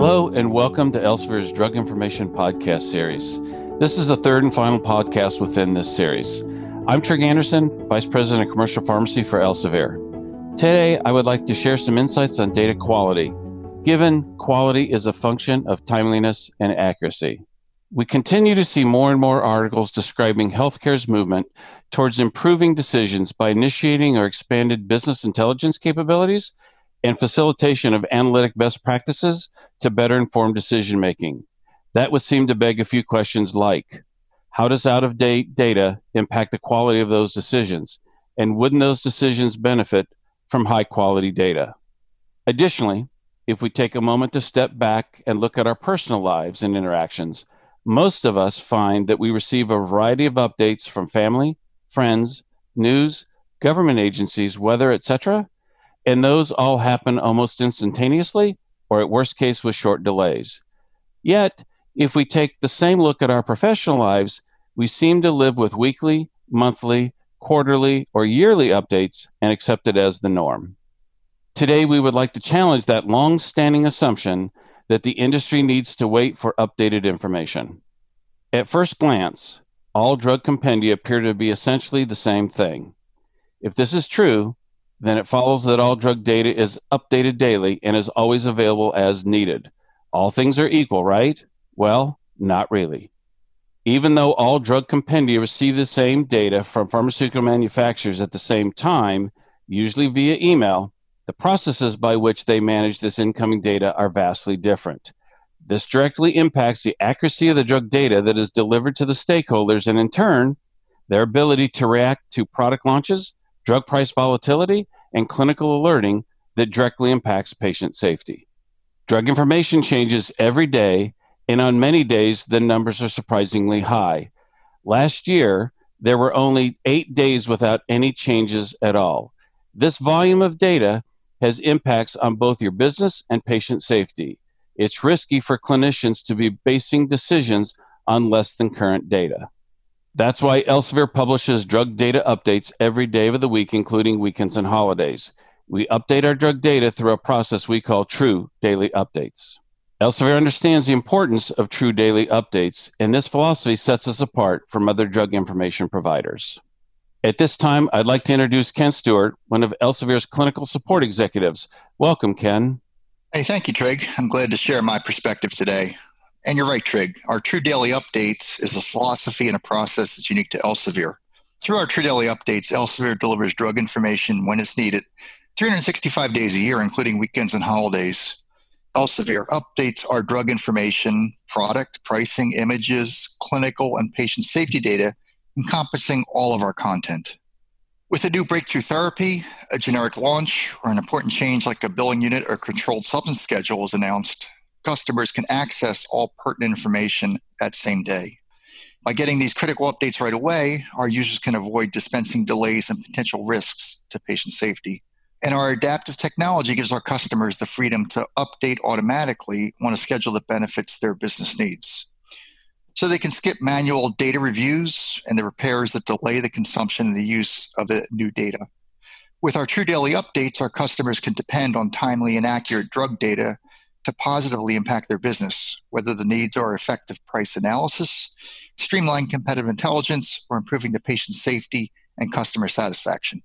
Hello, and welcome to Elsevier's Drug Information Podcast Series. This is the third and final podcast within this series. I'm Trig Anderson, Vice President of Commercial Pharmacy for Elsevier. Today, I would like to share some insights on data quality, given quality is a function of timeliness and accuracy. We continue to see more and more articles describing healthcare's movement towards improving decisions by initiating or expanded business intelligence capabilities and facilitation of analytic best practices to better inform decision making. That would seem to beg a few questions like How does out of date data impact the quality of those decisions? And wouldn't those decisions benefit from high quality data? Additionally, if we take a moment to step back and look at our personal lives and interactions, most of us find that we receive a variety of updates from family, friends, news, government agencies, weather, etc., and those all happen almost instantaneously or at worst case with short delays. Yet, if we take the same look at our professional lives, we seem to live with weekly, monthly, quarterly, or yearly updates and accept it as the norm. Today, we would like to challenge that long standing assumption that the industry needs to wait for updated information. At first glance, all drug compendia appear to be essentially the same thing. If this is true, then it follows that all drug data is updated daily and is always available as needed. All things are equal, right? Well, not really. Even though all drug compendia receive the same data from pharmaceutical manufacturers at the same time, usually via email, the processes by which they manage this incoming data are vastly different. This directly impacts the accuracy of the drug data that is delivered to the stakeholders and, in turn, their ability to react to product launches drug price volatility, and clinical alerting that directly impacts patient safety. Drug information changes every day, and on many days, the numbers are surprisingly high. Last year, there were only eight days without any changes at all. This volume of data has impacts on both your business and patient safety. It's risky for clinicians to be basing decisions on less than current data. That's why Elsevier publishes drug data updates every day of the week, including weekends and holidays. We update our drug data through a process we call True Daily Updates. Elsevier understands the importance of true daily updates, and this philosophy sets us apart from other drug information providers. At this time, I'd like to introduce Ken Stewart, one of Elsevier's clinical support executives. Welcome, Ken. Hey, thank you, Trig. I'm glad to share my perspective today. And you're right, Trig. Our True Daily Updates is a philosophy and a process that's unique to Elsevier. Through our True Daily Updates, Elsevier delivers drug information when it's needed, 365 days a year, including weekends and holidays. Elsevier updates our drug information, product, pricing, images, clinical, and patient safety data, encompassing all of our content. With a new breakthrough therapy, a generic launch, or an important change like a billing unit or controlled substance schedule is announced, customers can access all pertinent information that same day. By getting these critical updates right away, our users can avoid dispensing delays and potential risks to patient safety. And our adaptive technology gives our customers the freedom to update automatically on a schedule that benefits their business needs. So they can skip manual data reviews and the repairs that delay the consumption and the use of the new data. With our True Daily updates, our customers can depend on timely and accurate drug data to positively impact their business, whether the needs are effective price analysis, streamlined competitive intelligence, or improving the patient safety and customer satisfaction.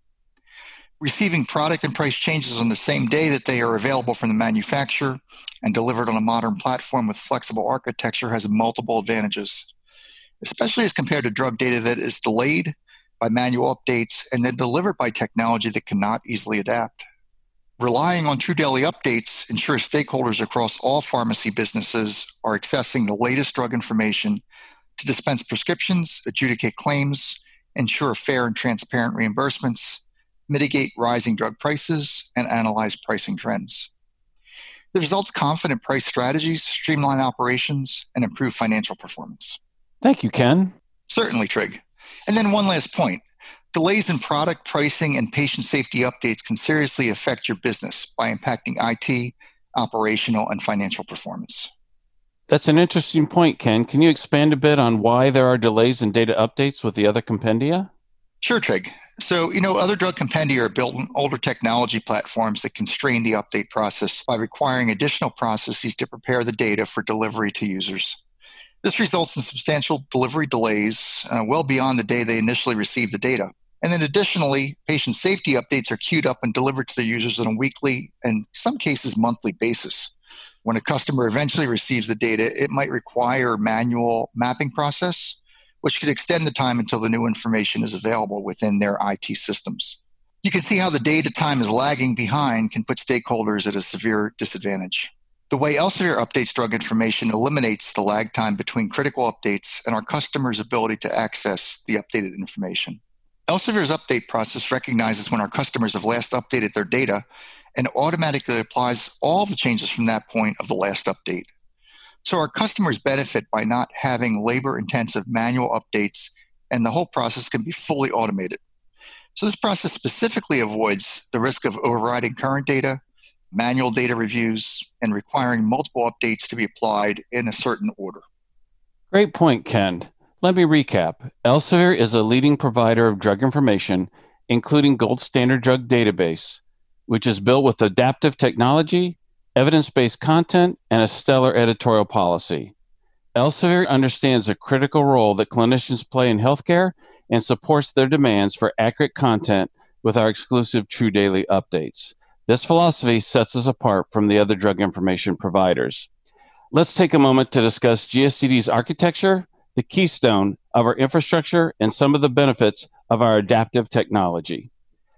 Receiving product and price changes on the same day that they are available from the manufacturer and delivered on a modern platform with flexible architecture has multiple advantages, especially as compared to drug data that is delayed by manual updates and then delivered by technology that cannot easily adapt. Relying on True Daily updates ensures stakeholders across all pharmacy businesses are accessing the latest drug information to dispense prescriptions, adjudicate claims, ensure fair and transparent reimbursements, mitigate rising drug prices, and analyze pricing trends. The results confident price strategies, streamline operations, and improve financial performance. Thank you, Ken. Certainly, Trig. And then one last point Delays in product pricing and patient safety updates can seriously affect your business by impacting IT, operational, and financial performance. That's an interesting point, Ken. Can you expand a bit on why there are delays in data updates with the other compendia? Sure, Trig. So, you know, other drug compendia are built on older technology platforms that constrain the update process by requiring additional processes to prepare the data for delivery to users. This results in substantial delivery delays uh, well beyond the day they initially receive the data. And then additionally, patient safety updates are queued up and delivered to the users on a weekly and some cases monthly basis. When a customer eventually receives the data, it might require manual mapping process, which could extend the time until the new information is available within their IT systems. You can see how the data time is lagging behind can put stakeholders at a severe disadvantage. The way Elsevier updates drug information eliminates the lag time between critical updates and our customers' ability to access the updated information. Elsevier's update process recognizes when our customers have last updated their data and automatically applies all the changes from that point of the last update. So our customers benefit by not having labor intensive manual updates, and the whole process can be fully automated. So this process specifically avoids the risk of overriding current data, manual data reviews, and requiring multiple updates to be applied in a certain order. Great point, Ken. Let me recap. Elsevier is a leading provider of drug information, including gold standard drug database, which is built with adaptive technology, evidence based content, and a stellar editorial policy. Elsevier understands the critical role that clinicians play in healthcare and supports their demands for accurate content with our exclusive True Daily updates. This philosophy sets us apart from the other drug information providers. Let's take a moment to discuss GSDD's architecture, the keystone of our infrastructure and some of the benefits of our adaptive technology.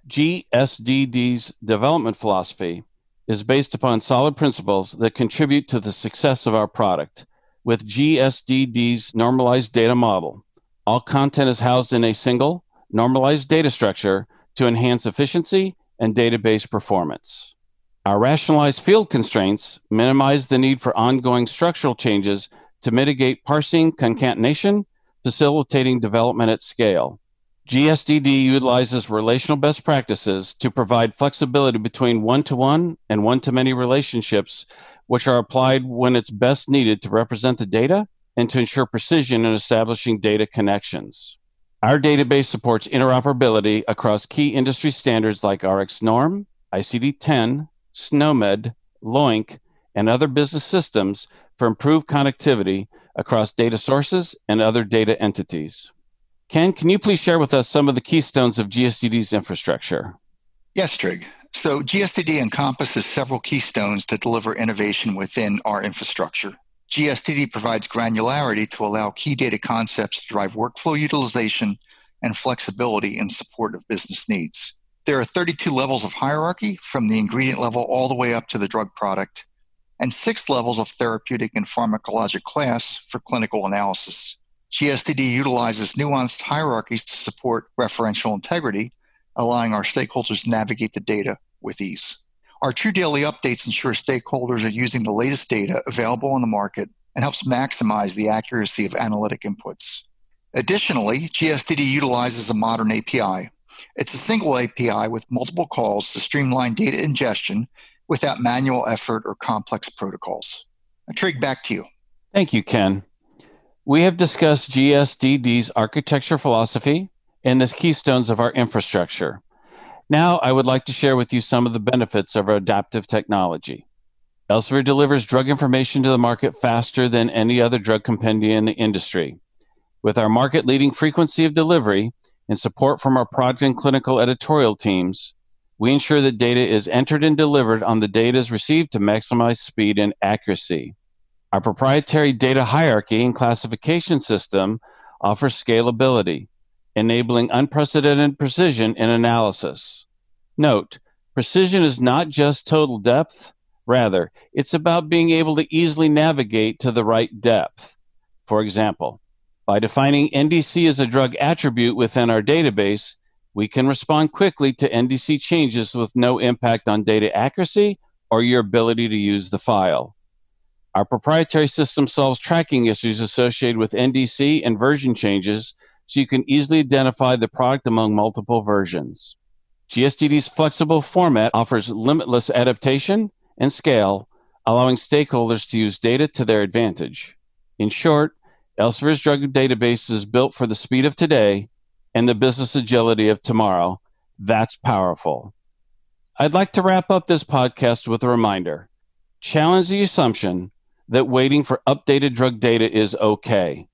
GSDD's development philosophy is based upon solid principles that contribute to the success of our product. With GSDD's normalized data model, all content is housed in a single, normalized data structure to enhance efficiency and database performance. Our rationalized field constraints minimize the need for ongoing structural changes to mitigate parsing concatenation, facilitating development at scale. GSDD utilizes relational best practices to provide flexibility between one to one and one to many relationships, which are applied when it's best needed to represent the data and to ensure precision in establishing data connections. Our database supports interoperability across key industry standards like RxNorm, ICD 10, SNOMED, LOINC, and other business systems for improved connectivity across data sources and other data entities. Ken, can you please share with us some of the keystones of GSDD's infrastructure? Yes, Trig. So GSDD encompasses several keystones to deliver innovation within our infrastructure. GSDD provides granularity to allow key data concepts to drive workflow utilization and flexibility in support of business needs. There are 32 levels of hierarchy from the ingredient level all the way up to the drug product and six levels of therapeutic and pharmacologic class for clinical analysis. GSDD utilizes nuanced hierarchies to support referential integrity, allowing our stakeholders to navigate the data with ease. Our True Daily updates ensure stakeholders are using the latest data available on the market and helps maximize the accuracy of analytic inputs. Additionally, GSDD utilizes a modern API. It's a single API with multiple calls to streamline data ingestion without manual effort or complex protocols. Trig, back to you. Thank you, Ken. We have discussed GSDD's architecture philosophy and the keystones of our infrastructure. Now, I would like to share with you some of the benefits of our adaptive technology. Elsevier delivers drug information to the market faster than any other drug compendia in the industry. With our market leading frequency of delivery and support from our product and clinical editorial teams, we ensure that data is entered and delivered on the data is received to maximize speed and accuracy. Our proprietary data hierarchy and classification system offers scalability, enabling unprecedented precision in analysis. Note, precision is not just total depth, rather, it's about being able to easily navigate to the right depth. For example, by defining NDC as a drug attribute within our database, we can respond quickly to NDC changes with no impact on data accuracy or your ability to use the file. Our proprietary system solves tracking issues associated with NDC and version changes so you can easily identify the product among multiple versions. GSDD's flexible format offers limitless adaptation and scale, allowing stakeholders to use data to their advantage. In short, Elsevier's drug database is built for the speed of today and the business agility of tomorrow. That's powerful. I'd like to wrap up this podcast with a reminder challenge the assumption that waiting for updated drug data is okay.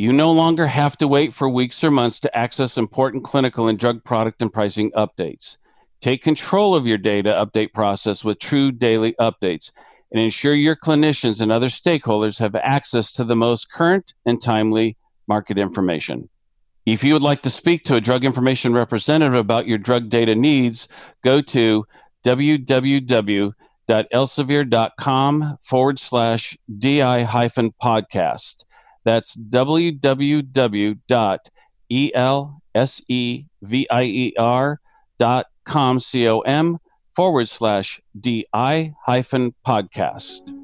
You no longer have to wait for weeks or months to access important clinical and drug product and pricing updates. Take control of your data update process with true daily updates and ensure your clinicians and other stakeholders have access to the most current and timely market information. If you would like to speak to a drug information representative about your drug data needs, go to www.elsevier.com forward slash DI podcast. That's www.elsevier.com, C-O-M forward slash DI hyphen podcast.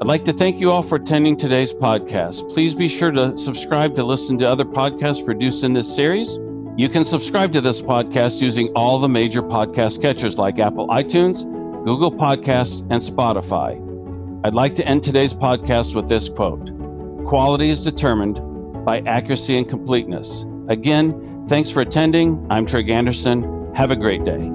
I'd like to thank you all for attending today's podcast. Please be sure to subscribe to listen to other podcasts produced in this series. You can subscribe to this podcast using all the major podcast catchers like Apple iTunes, Google Podcasts, and Spotify. I'd like to end today's podcast with this quote Quality is determined by accuracy and completeness. Again, thanks for attending. I'm Trig Anderson. Have a great day.